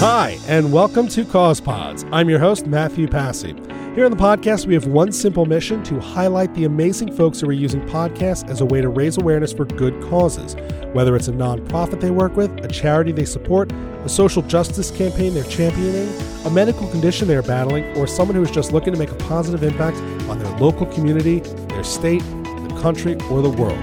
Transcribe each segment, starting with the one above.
Hi, and welcome to Cause Pods. I'm your host, Matthew Passy. Here on the podcast, we have one simple mission to highlight the amazing folks who are using podcasts as a way to raise awareness for good causes. Whether it's a nonprofit they work with, a charity they support, a social justice campaign they're championing, a medical condition they're battling, or someone who is just looking to make a positive impact on their local community, their state, the country, or the world.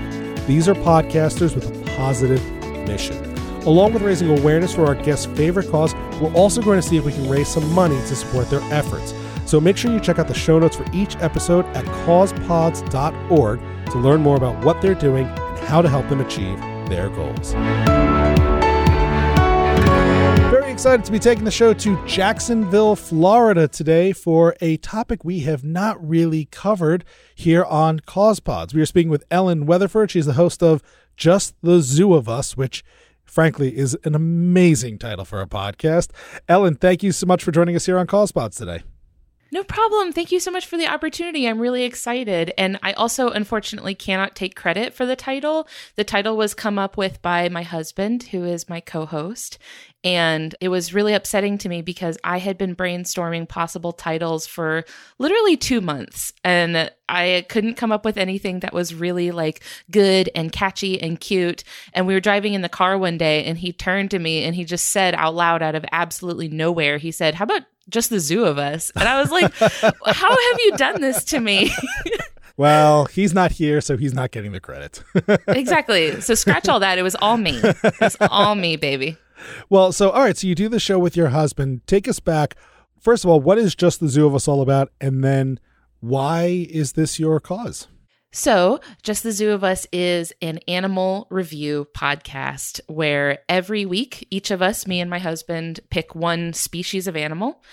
These are podcasters with a positive mission. Along with raising awareness for our guests' favorite cause, we're also going to see if we can raise some money to support their efforts. So make sure you check out the show notes for each episode at causepods.org to learn more about what they're doing and how to help them achieve their goals. Very excited to be taking the show to Jacksonville, Florida today for a topic we have not really covered here on Cause Pods. We are speaking with Ellen Weatherford. She's the host of Just the Zoo of Us, which frankly, is an amazing title for a podcast. Ellen, thank you so much for joining us here on Cause Pods today. No problem. Thank you so much for the opportunity. I'm really excited. And I also, unfortunately, cannot take credit for the title. The title was come up with by my husband, who is my co host. And it was really upsetting to me because I had been brainstorming possible titles for literally two months. And I couldn't come up with anything that was really like good and catchy and cute. And we were driving in the car one day and he turned to me and he just said out loud, out of absolutely nowhere, he said, How about just the zoo of us. And I was like, how have you done this to me? well, he's not here, so he's not getting the credit. exactly. So scratch all that. It was all me. It's all me, baby. Well, so all right, so you do the show with your husband. Take us back. First of all, what is Just the Zoo of Us all about? And then why is this your cause? So, Just the Zoo of Us is an animal review podcast where every week, each of us, me and my husband, pick one species of animal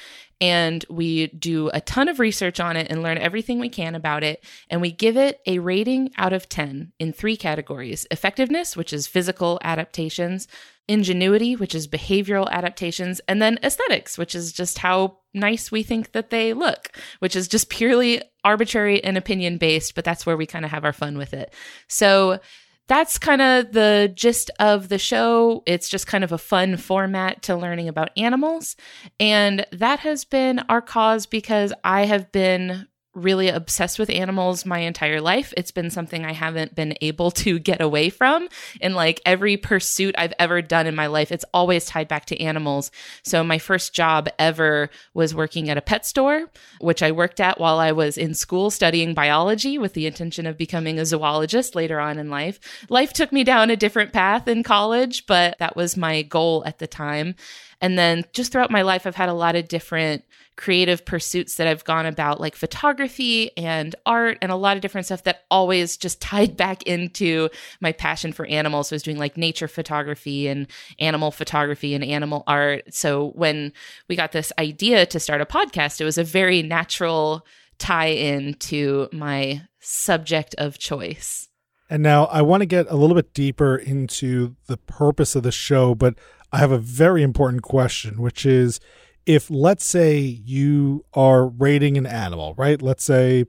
and we do a ton of research on it and learn everything we can about it. And we give it a rating out of 10 in three categories effectiveness, which is physical adaptations, ingenuity, which is behavioral adaptations, and then aesthetics, which is just how nice we think that they look, which is just purely arbitrary and opinion based, but that's where we kind of have our fun with it. So that's kind of the gist of the show. It's just kind of a fun format to learning about animals. And that has been our cause because I have been really obsessed with animals my entire life. It's been something I haven't been able to get away from. In like every pursuit I've ever done in my life, it's always tied back to animals. So my first job ever was working at a pet store, which I worked at while I was in school studying biology with the intention of becoming a zoologist later on in life. Life took me down a different path in college, but that was my goal at the time. And then just throughout my life, I've had a lot of different creative pursuits that I've gone about, like photography and art and a lot of different stuff that always just tied back into my passion for animals. So I was doing like nature photography and animal photography and animal art. So when we got this idea to start a podcast, it was a very natural tie in to my subject of choice. And now I want to get a little bit deeper into the purpose of the show, but I have a very important question, which is if, let's say, you are rating an animal, right? Let's say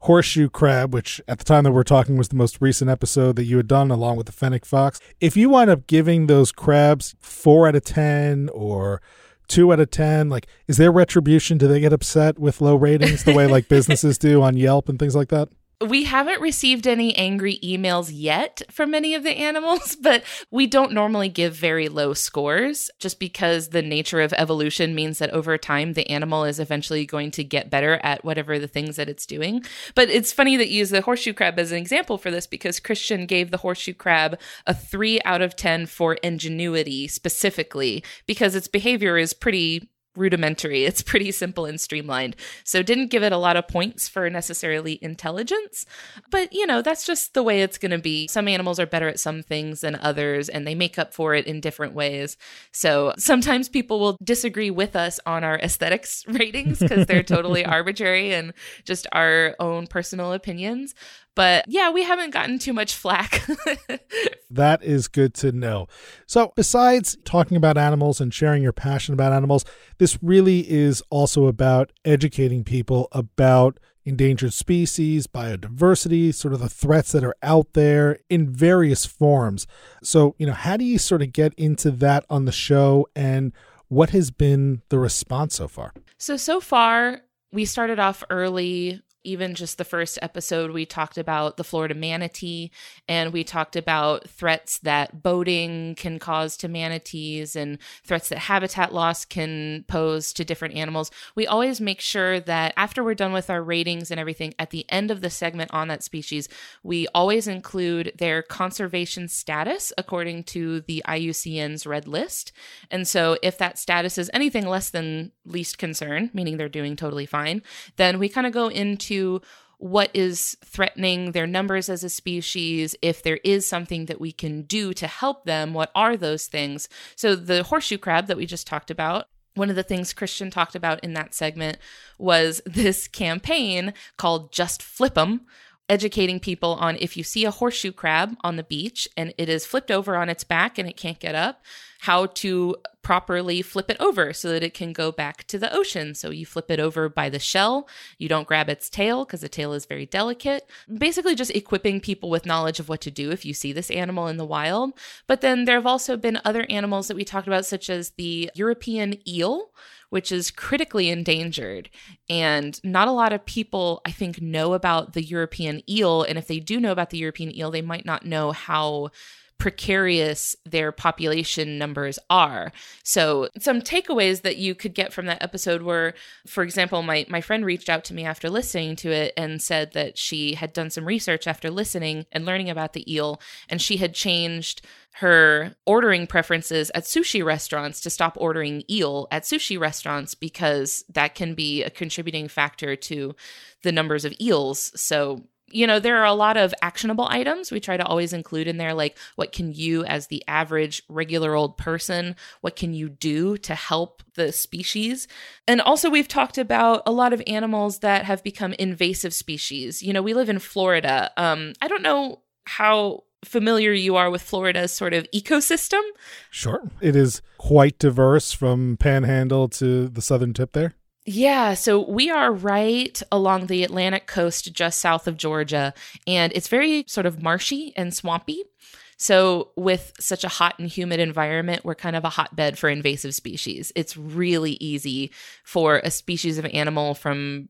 horseshoe crab, which at the time that we're talking was the most recent episode that you had done along with the fennec fox. If you wind up giving those crabs four out of 10 or two out of 10, like, is there retribution? Do they get upset with low ratings the way like businesses do on Yelp and things like that? We haven't received any angry emails yet from any of the animals, but we don't normally give very low scores just because the nature of evolution means that over time the animal is eventually going to get better at whatever the things that it's doing. But it's funny that you use the horseshoe crab as an example for this because Christian gave the horseshoe crab a 3 out of 10 for ingenuity specifically because its behavior is pretty rudimentary. It's pretty simple and streamlined. So didn't give it a lot of points for necessarily intelligence. But, you know, that's just the way it's going to be. Some animals are better at some things than others and they make up for it in different ways. So sometimes people will disagree with us on our aesthetics ratings because they're totally arbitrary and just our own personal opinions. But yeah, we haven't gotten too much flack. that is good to know. So, besides talking about animals and sharing your passion about animals, this really is also about educating people about endangered species, biodiversity, sort of the threats that are out there in various forms. So, you know, how do you sort of get into that on the show and What has been the response so far? So, so far, we started off early even just the first episode, we talked about the Florida manatee and we talked about threats that boating can cause to manatees and threats that habitat loss can pose to different animals. We always make sure that after we're done with our ratings and everything, at the end of the segment on that species, we always include their conservation status according to the IUCN's red list. And so if that status is anything less than least concern, meaning they're doing totally fine, then we kind of go into to what is threatening their numbers as a species, if there is something that we can do to help them, what are those things? So, the horseshoe crab that we just talked about, one of the things Christian talked about in that segment was this campaign called Just Flip 'em, educating people on if you see a horseshoe crab on the beach and it is flipped over on its back and it can't get up, how to properly flip it over so that it can go back to the ocean. So you flip it over by the shell. You don't grab its tail because the tail is very delicate. Basically, just equipping people with knowledge of what to do if you see this animal in the wild. But then there have also been other animals that we talked about, such as the European eel which is critically endangered. And not a lot of people, I think, know about the European eel. And if they do know about the European eel, they might not know how precarious their population numbers are. So, some takeaways that you could get from that episode were, for example, my, my friend reached out to me after listening to it and said that she had done some research after listening and learning about the eel, and she had changed her ordering preferences at sushi restaurants to stop ordering eel at sushi restaurants because that can be a contributing factor to the numbers of eels. So, you know, there are a lot of actionable items we try to always include in there, like what can you, as the average regular old person, what can you do to help the species? And also, we've talked about a lot of animals that have become invasive species. You know, we live in Florida. Um, I don't know how familiar you are with Florida's sort of ecosystem. Sure. It is quite diverse from Panhandle to the southern tip there. Yeah, so we are right along the Atlantic coast, just south of Georgia, and it's very sort of marshy and swampy. So, with such a hot and humid environment, we're kind of a hotbed for invasive species. It's really easy for a species of animal from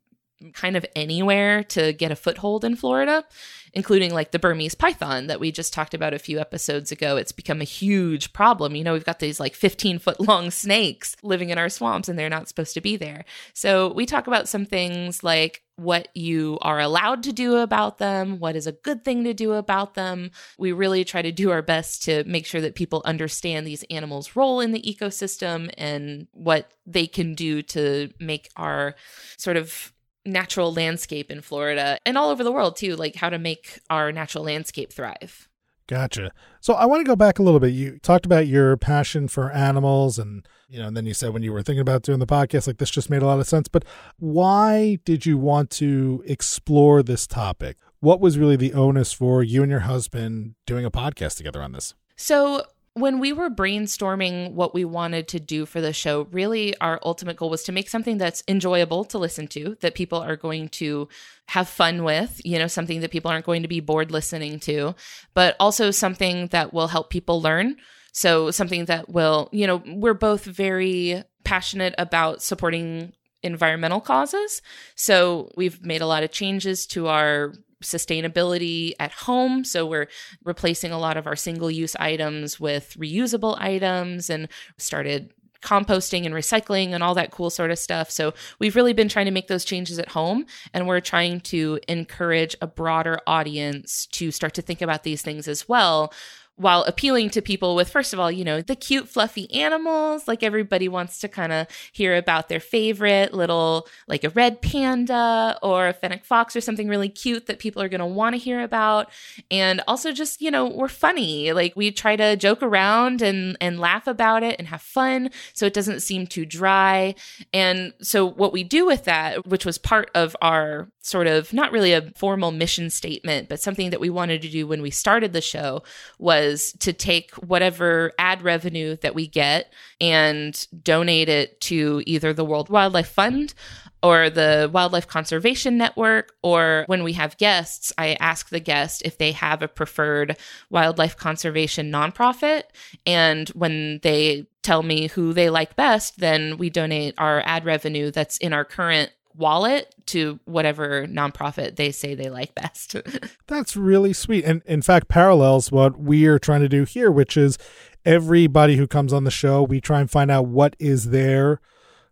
kind of anywhere to get a foothold in Florida including like the Burmese python that we just talked about a few episodes ago. It's become a huge problem. You know, we've got these like 15 foot long snakes living in our swamps and they're not supposed to be there. So we talk about some things like what you are allowed to do about them, what is a good thing to do about them. We really try to do our best to make sure that people understand these animals' role in the ecosystem and what they can do to make our sort of natural landscape in Florida and all over the world too, like how to make our natural landscape thrive. Gotcha. So I want to go back a little bit. You talked about your passion for animals and you know, and then you said when you were thinking about doing the podcast, like this just made a lot of sense. But why did you want to explore this topic? What was really the onus for you and your husband doing a podcast together on this? So when we were brainstorming what we wanted to do for the show, really our ultimate goal was to make something that's enjoyable to listen to, that people are going to have fun with, you know, something that people aren't going to be bored listening to, but also something that will help people learn. So, something that will, you know, we're both very passionate about supporting environmental causes. So, we've made a lot of changes to our sustainability at home. So we're replacing a lot of our single use items with reusable items and started composting and recycling and all that cool sort of stuff. So we've really been trying to make those changes at home and we're trying to encourage a broader audience to start to think about these things as well while appealing to people with, first of all, you know, the cute, fluffy animals. Like everybody wants to kind of hear about their favorite little, like a red panda or a fennec fox or something really cute that people are going to want to hear about. And also just, you know, we're funny. Like we try to joke around and, and laugh about it and have fun so it doesn't seem too dry. And so what we do with that, which was part of our sort of not really a formal mission statement, but something that we wanted to do when we started the show was was to take whatever ad revenue that we get and donate it to either the World Wildlife Fund or the Wildlife Conservation Network, or when we have guests, I ask the guest if they have a preferred wildlife conservation nonprofit. And when they tell me who they like best, then we donate our ad revenue that's in our current wallet to whatever nonprofit they say they like best. That's really sweet. And in fact, parallels what we are trying to do here, which is everybody who comes on the show, we try and find out what is their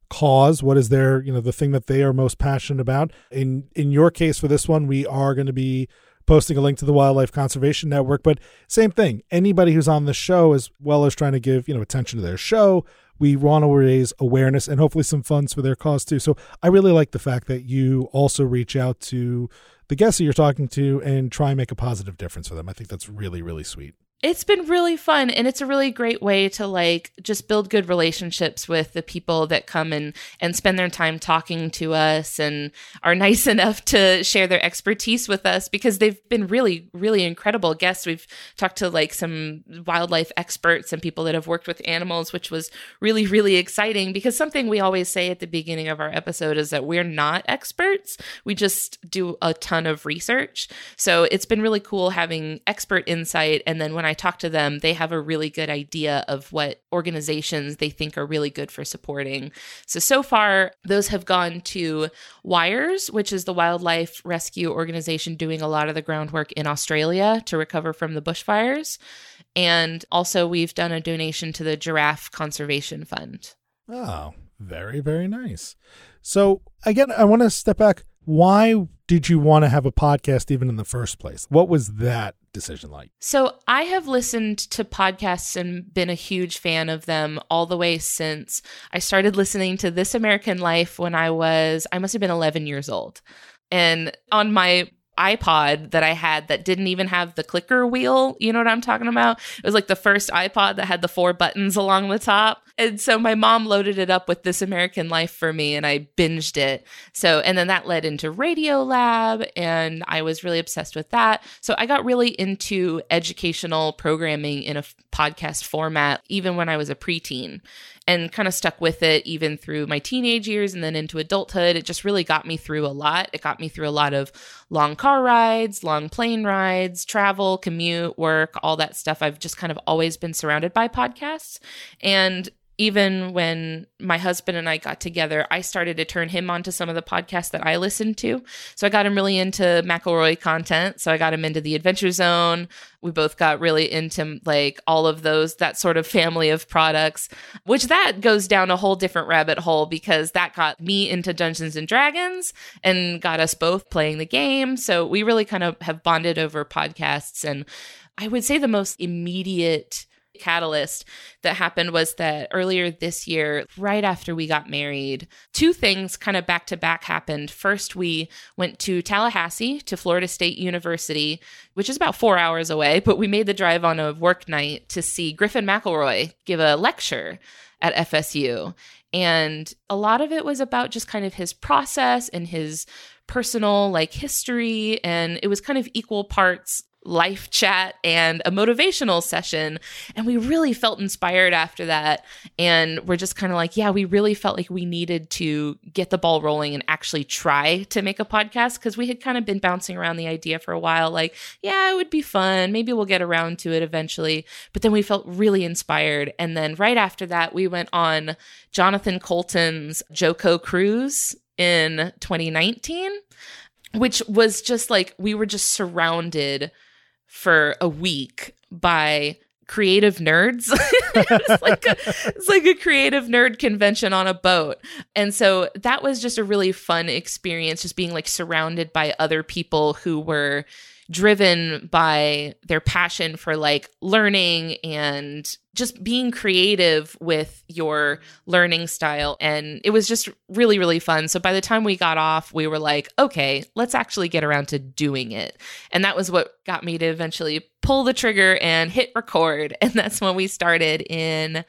cause what is their you know the thing that they are most passionate about in in your case for this one we are going to be posting a link to the wildlife conservation network but same thing anybody who's on the show as well as trying to give you know attention to their show we want to raise awareness and hopefully some funds for their cause too. So I really like the fact that you also reach out to the guests that you're talking to and try and make a positive difference for them. I think that's really, really sweet it's been really fun and it's a really great way to like just build good relationships with the people that come and and spend their time talking to us and are nice enough to share their expertise with us because they've been really really incredible guests. We've talked to like some wildlife experts and people that have worked with animals which was really really exciting because something we always say at the beginning of our episode is that we're not experts. We just do a ton of research. So it's been really cool having expert insight and then when I talk to them, they have a really good idea of what organizations they think are really good for supporting. So, so far, those have gone to WIRES, which is the wildlife rescue organization doing a lot of the groundwork in Australia to recover from the bushfires. And also, we've done a donation to the Giraffe Conservation Fund. Oh, very, very nice. So, again, I want to step back. Why did you want to have a podcast even in the first place? What was that decision like? So I have listened to podcasts and been a huge fan of them all the way since I started listening to This American Life when I was, I must have been 11 years old. And on my iPod that I had that didn't even have the clicker wheel. You know what I'm talking about? It was like the first iPod that had the four buttons along the top. And so my mom loaded it up with This American Life for me and I binged it. So, and then that led into Radiolab and I was really obsessed with that. So I got really into educational programming in a podcast format even when I was a preteen and kind of stuck with it even through my teenage years and then into adulthood. It just really got me through a lot. It got me through a lot of long car rides, long plane rides, travel, commute, work, all that stuff. I've just kind of always been surrounded by podcasts. And even when my husband and I got together, I started to turn him onto some of the podcasts that I listened to. So I got him really into McElroy content. So I got him into the Adventure Zone. We both got really into like all of those, that sort of family of products, which that goes down a whole different rabbit hole because that got me into Dungeons and Dragons and got us both playing the game. So we really kind of have bonded over podcasts. And I would say the most immediate catalyst that happened was that earlier this year, right after we got married, two things kind of back to back happened. First, we went to Tallahassee to Florida State University, which is about four hours away, but we made the drive on a work night to see Griffin McElroy give a lecture at FSU. And a lot of it was about just kind of his process and his personal like history and it was kind of equal parts life chat and a motivational session. And we really felt inspired after that. And we're just kind of like, yeah, we really felt like we needed to get the ball rolling and actually try to make a podcast because we had kind of been bouncing around the idea for a while. Like, yeah, it would be fun. Maybe we'll get around to it eventually. But then we felt really inspired. And then right after that, we went on Jonathan Coulton's JoCo cruise in 2019 which was just like we were just surrounded for a week by creative nerds. it's, like a, like a creative nerd convention on a boat. And so that was just a really fun experience, just being like surrounded by other people who were driven by their passion for like learning and just being creative with your learning style. And it was just really, really fun. So by the time we got off, we were like, okay, let's actually get around to doing it. And that was what got me to eventually pull the trigger and hit record. And that's when we started in.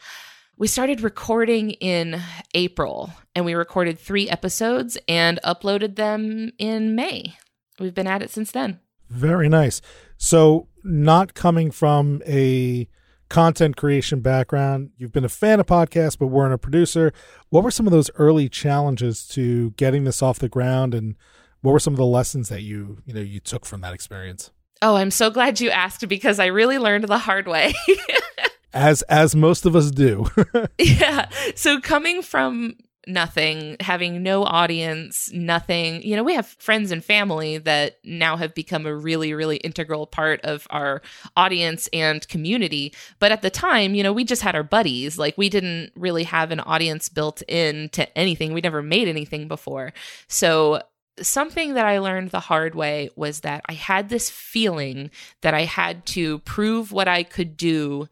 We started recording in April and we recorded three episodes and uploaded them in May. We've been at it since then. Very nice. So not coming from a content creation background, you've been a fan of podcasts, but weren't a producer. What were some of those early challenges to getting this off the ground, and what were some of the lessons that you you know you took from that experience? Oh, I'm so glad you asked because I really learned the hard way. as as most of us do. yeah. So coming from nothing, having no audience, nothing. You know, we have friends and family that now have become a really, really integral part of our audience and community. But at the time, you know, we just had our buddies. Like, we didn't really have an audience built in to anything. We never made anything before. So, something that I learned the hard way was that I had this feeling that I had to prove what I could do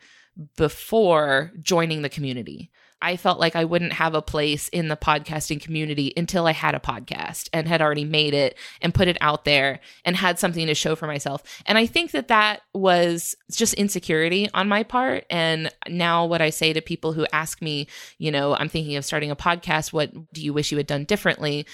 before joining the community. I felt like I wouldn't have a place in the podcasting community until I had a podcast and had already made it and put it out there and had something to show for myself. And I think that that was just insecurity on my part. And now, what I say to people who ask me, you know, I'm thinking of starting a podcast, what do you wish you had done differently?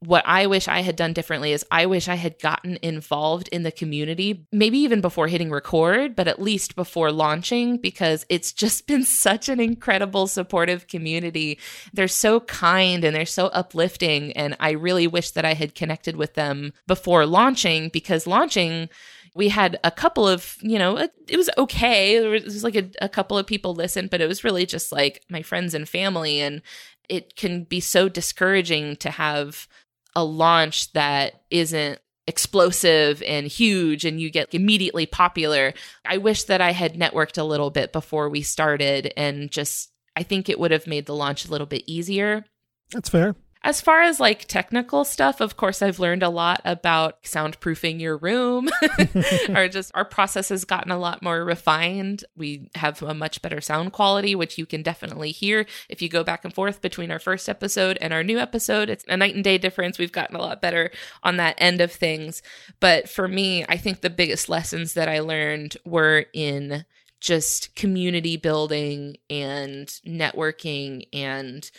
What I wish I had done differently is I wish I had gotten involved in the community, maybe even before hitting record, but at least before launching, because it's just been such an incredible supportive supportive community. They're so kind and they're so uplifting. And I really wish that I had connected with them before launching because launching, we had a couple of, you know, it was okay. There was like a, a couple of people listened, but it was really just like my friends and family. And it can be so discouraging to have a launch that isn't explosive and huge and you get immediately popular. I wish that I had networked a little bit before we started and just I think it would have made the launch a little bit easier. That's fair. As far as like technical stuff, of course, I've learned a lot about soundproofing your room, or just our process has gotten a lot more refined. We have a much better sound quality, which you can definitely hear if you go back and forth between our first episode and our new episode. It's a night and day difference. We've gotten a lot better on that end of things. But for me, I think the biggest lessons that I learned were in just community building and networking and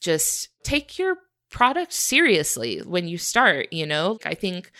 just take your product seriously when you start, you know? I think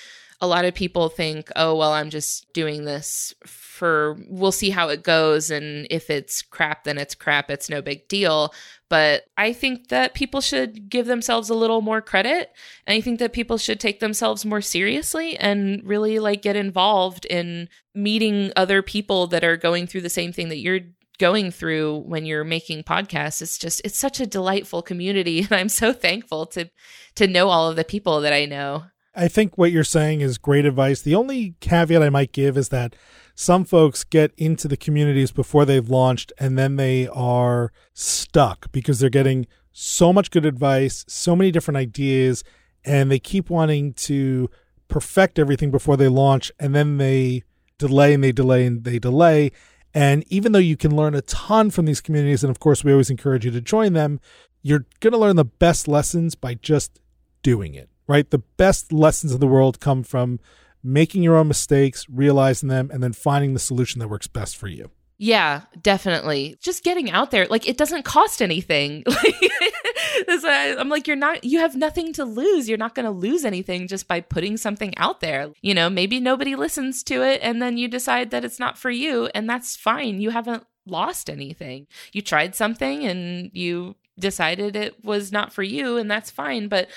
a lot of people think, oh, well, I'm just doing this for, we'll see how it goes. And if it's crap, then it's crap. It's no big deal. But I think that people should give themselves a little more credit. And I think that people should take themselves more seriously and really like get involved in meeting other people that are going through the same thing that you're going through when you're making podcasts it's just it's such a delightful community and i'm so thankful to to know all of the people that i know I think what you're saying is great advice. The only caveat I might give is that some folks get into the communities before they've launched and then they are stuck because they're getting so much good advice, so many different ideas, and they keep wanting to perfect everything before they launch and then they delay and they delay and they delay. And even though you can learn a ton from these communities, and of course, we always encourage you to join them, you're going to learn the best lessons by just doing it right? The best lessons in the world come from making your own mistakes, realizing them, and then finding the solution that works best for you. Yeah, definitely. Just getting out there, like it doesn't cost anything. I'm like, you're not, you have nothing to lose. You're not going to lose anything just by putting something out there. You know, maybe nobody listens to it and then you decide that it's not for you, and that's fine. You haven't lost anything. You tried something and you decided it was not for you, and that's fine. But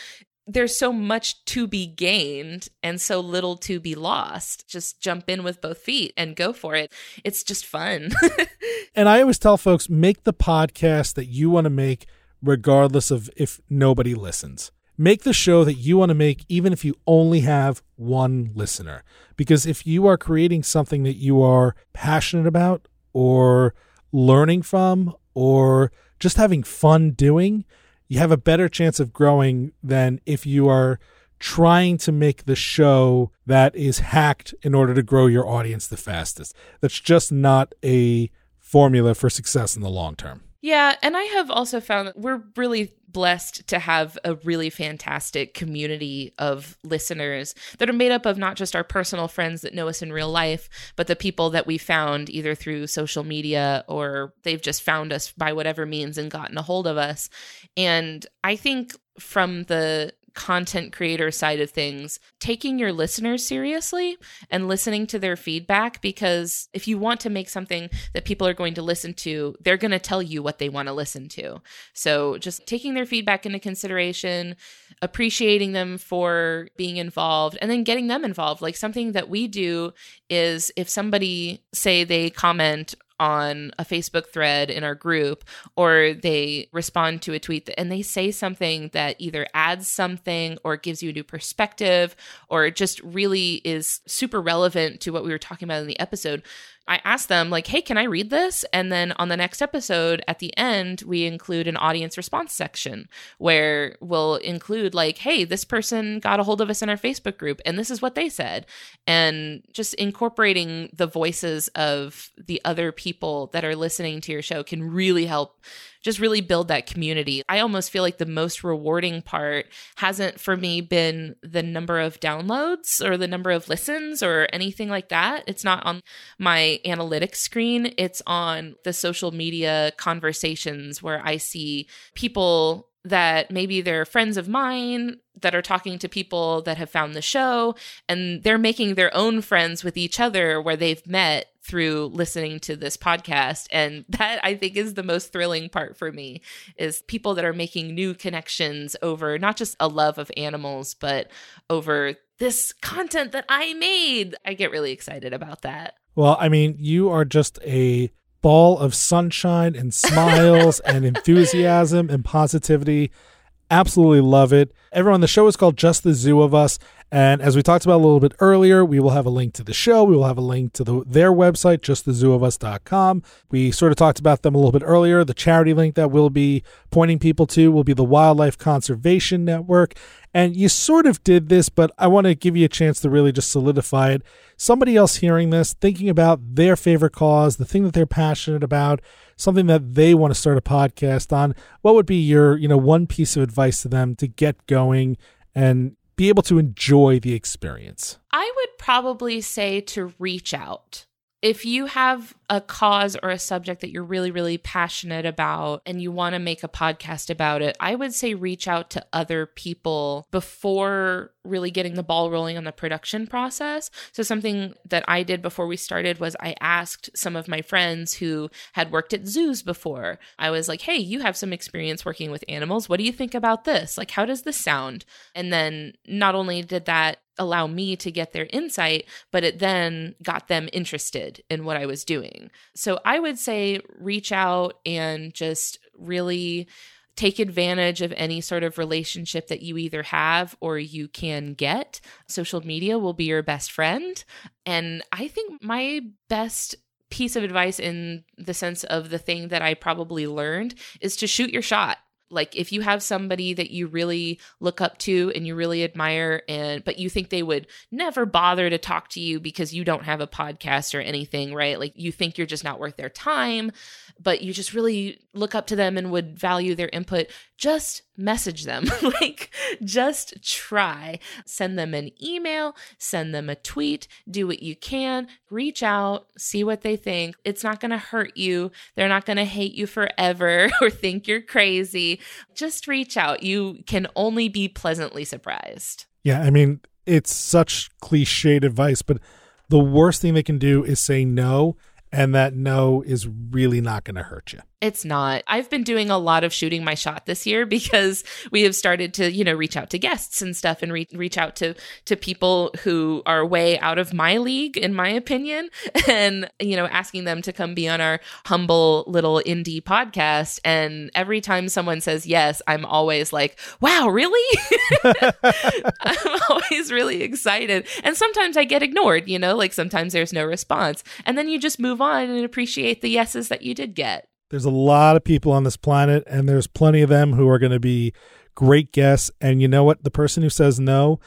there's so much to be gained and so little to be lost. Just jump in with both feet and go for it. It's just fun. and I always tell folks make the podcast that you want to make, regardless of if nobody listens. Make the show that you want to make, even if you only have one listener. Because if you are creating something that you are passionate about or learning from or just having fun doing, you have a better chance of growing than if you are trying to make the show that is hacked in order to grow your audience the fastest. That's just not a formula for success in the long term. Yeah, and I have also found that we're really blessed to have a really fantastic community of listeners that are made up of not just our personal friends that know us in real life, but the people that we found either through social media or they've just found us by whatever means and gotten a hold of us. And I think from the content creator side of things, taking your listeners seriously and listening to their feedback because if you want to make something that people are going to listen to, they're going to tell you what they want to listen to. So just taking their feedback into consideration, appreciating them for being involved, and then getting them involved. Like something that we do is if somebody say they comment on a Facebook thread in our group or they respond to a tweet and they say something that either adds something or gives you a new perspective or just really is super relevant to what we were talking about in the episode, I asked them, like, hey, can I read this? And then on the next episode, at the end, we include an audience response section where we'll include, like, hey, this person got a hold of us in our Facebook group and this is what they said. And just incorporating the voices of the other people that are listening to your show can really help just really build that community. I almost feel like the most rewarding part hasn't for me been the number of downloads or the number of listens or anything like that. It's not on my analytics screen, it's on the social media conversations where I see people that maybe they're friends of mine that are talking to people that have found the show and they're making their own friends with each other where they've met through listening to this podcast and that I think is the most thrilling part for me is people that are making new connections over not just a love of animals but over this content that I made. I get really excited about that. Well, I mean, you are just a ball of sunshine and smiles and enthusiasm and positivity. Absolutely love it. Everyone, the show is called Just the Zoo of Us. And as we talked about a little bit earlier, we will have a link to the show. We will have a link to the, their website, justthezooofus.com. We sort of talked about them a little bit earlier. The charity link that we'll be pointing people to will be the Wildlife Conservation Network. And you sort of did this, but I want to give you a chance to really just solidify it. Somebody else hearing this, thinking about their favorite cause, the thing that they're passionate about, something that they want to start a podcast on, what would be your, you know, one piece of advice to them to get going and be able to enjoy the experience? I would probably say to reach out. If you have a cause or a subject that you're really, really passionate about and you want to make a podcast about it, I would say reach out to other people before really getting the ball rolling on the production process. So, something that I did before we started was I asked some of my friends who had worked at zoos before. I was like, hey, you have some experience working with animals. What do you think about this? Like, how does this sound? And then not only did that allow me to get their insight, but it then got them interested in what I was doing. So I would say reach out and just really take advantage of any sort of relationship that you either have or you can get. Social media will be your best friend. And I think my best piece of advice in the sense of the thing that I probably learned is to shoot your shot like if you have somebody that you really look up to and you really admire and but you think they would never bother to talk to you because you don't have a podcast or anything right? Like you think you're just not worth their time but you just really look up to them and would value their input. Just message them. Like just try. Send them an email send them a tweet do what you can reach out see what they think. It's not going to hurt you. They're not going to hate you forever or think you're crazy just reach out. You can only be pleasantly surprised. Yeah, I mean, it's such cliched advice, but the worst thing they can do is say no, and that no is really not going to hurt you. It's not. I've been doing a lot of shooting my shot this year because we have started to, you know, reach out to guests and stuff and re- reach out to to people who are way out of my league in my opinion and you know, asking them to come be on our humble little indie podcast and every time someone says yes, I'm always like, "Wow, really?" I'm always really excited. And sometimes I get ignored, you know, like sometimes there's no response. And then you just move on and appreciate the yeses that you did get. There's a lot of people on this planet, and there's plenty of them who are going to be great guests. And you know what? The person who says no,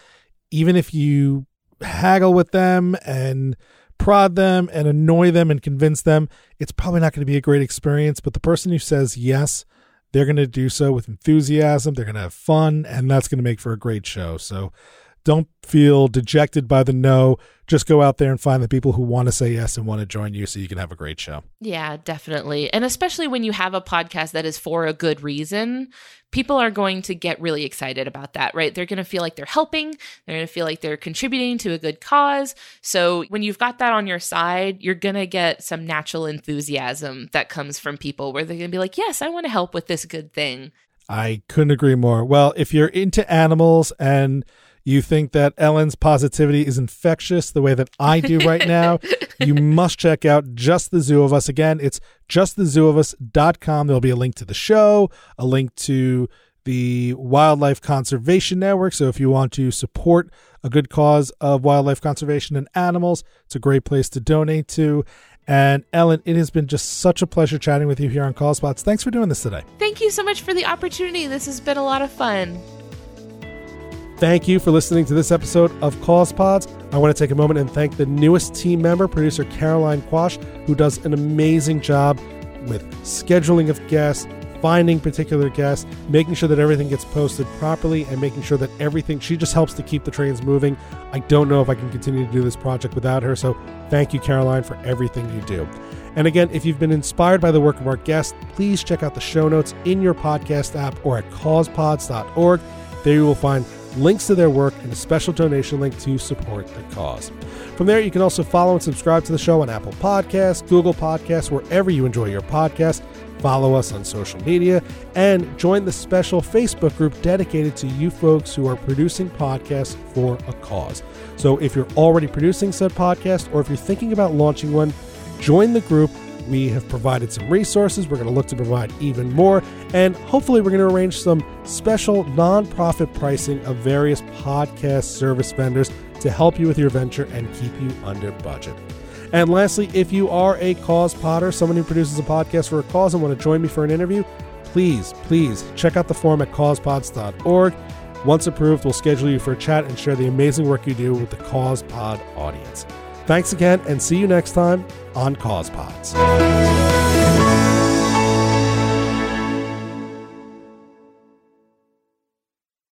even if you haggle with them and prod them and annoy them and convince them, it's probably not going to be a great experience. But the person who says yes, they're going to do so with enthusiasm. They're going to have fun, and that's going to make for a great show. So don't feel dejected by the no. Just go out there and find the people who want to say yes and want to join you so you can have a great show. Yeah, definitely. And especially when you have a podcast that is for a good reason, people are going to get really excited about that, right? They're going to feel like they're helping, they're going to feel like they're contributing to a good cause. So when you've got that on your side, you're going to get some natural enthusiasm that comes from people where they're going to be like, yes, I want to help with this good thing. I couldn't agree more. Well, if you're into animals and you think that Ellen's positivity is infectious the way that I do right now, you must check out Just the Zoo of Us. Again, it's justthezooofus.com. There'll be a link to the show, a link to the Wildlife Conservation Network. So if you want to support a good cause of wildlife conservation and animals, it's a great place to donate to. And Ellen, it has been just such a pleasure chatting with you here on Cause Pods. Thanks for doing this today. Thank you so much for the opportunity. This has been a lot of fun. Thank you for listening to this episode of Cause Pods. I want to take a moment and thank the newest team member, producer Caroline Quash, who does an amazing job with scheduling of guests, finding particular guests, making sure that everything gets posted properly, and making sure that everything, she just helps to keep the trains moving. I don't know if I can continue to do this project without her, so thank you, Caroline, for everything you do. And again, if you've been inspired by the work of our guests, please check out the show notes in your podcast app or at causepods.org. There you will find links to their work, and a special donation link to support the cause. From there, you can also follow and subscribe to the show on Apple Podcasts, Google Podcasts, wherever you enjoy your podcast. Follow us on social media and join the special Facebook group dedicated to you folks who are producing podcasts for a cause. So if you're already producing said podcast or if you're thinking about launching one, join the group we have provided some resources. We're going to look to provide even more. And hopefully, we're going to arrange some special nonprofit pricing of various podcast service vendors to help you with your venture and keep you under budget. And lastly, if you are a cause potter, someone who produces a podcast for a cause and want to join me for an interview, please, please check out the form at causepods.org. Once approved, we'll schedule you for a chat and share the amazing work you do with the Cause Pod audience. Thanks again, and see you next time on Cause Pods.